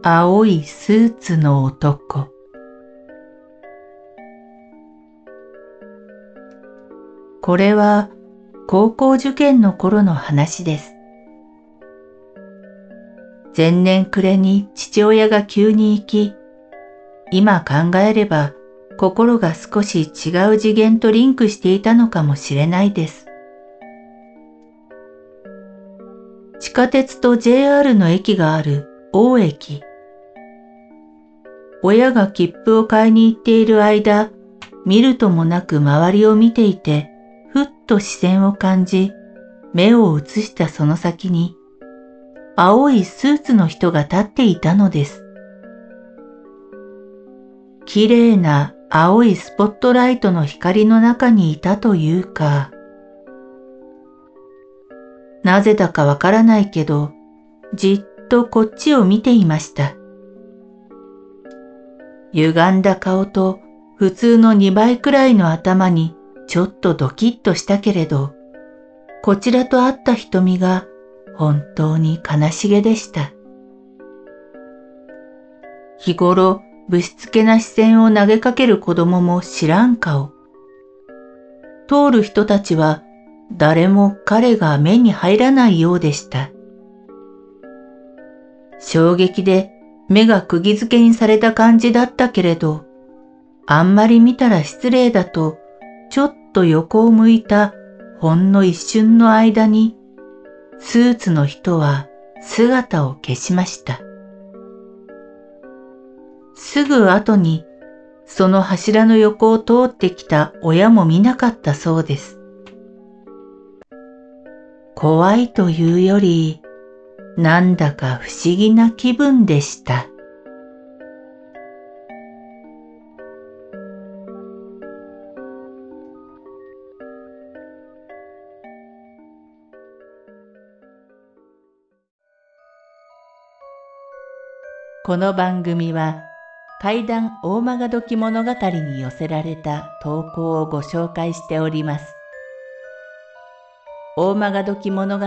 青いスーツの男これは高校受験の頃の話です。前年暮れに父親が急に行き、今考えれば心が少し違う次元とリンクしていたのかもしれないです。地下鉄と JR の駅がある大駅。親が切符を買いに行っている間、見るともなく周りを見ていて、ふっと視線を感じ、目を移したその先に、青いスーツの人が立っていたのです。綺麗な青いスポットライトの光の中にいたというか、なぜだかわからないけど、じっとこっちを見ていました。歪んだ顔と普通の2倍くらいの頭にちょっとドキッとしたけれど、こちらと会った瞳が本当に悲しげでした。日頃、ぶしつけな視線を投げかける子供も知らん顔。通る人たちは誰も彼が目に入らないようでした。衝撃で目が釘付けにされた感じだったけれど、あんまり見たら失礼だと、ちょっと横を向いたほんの一瞬の間に、スーツの人は姿を消しました。すぐ後に、その柱の横を通ってきた親も見なかったそうです。怖いというより、なんだか不思議な気分でした。この番組は怪談大曲どき物語に寄せられた投稿をご紹介しております。大曲どき物語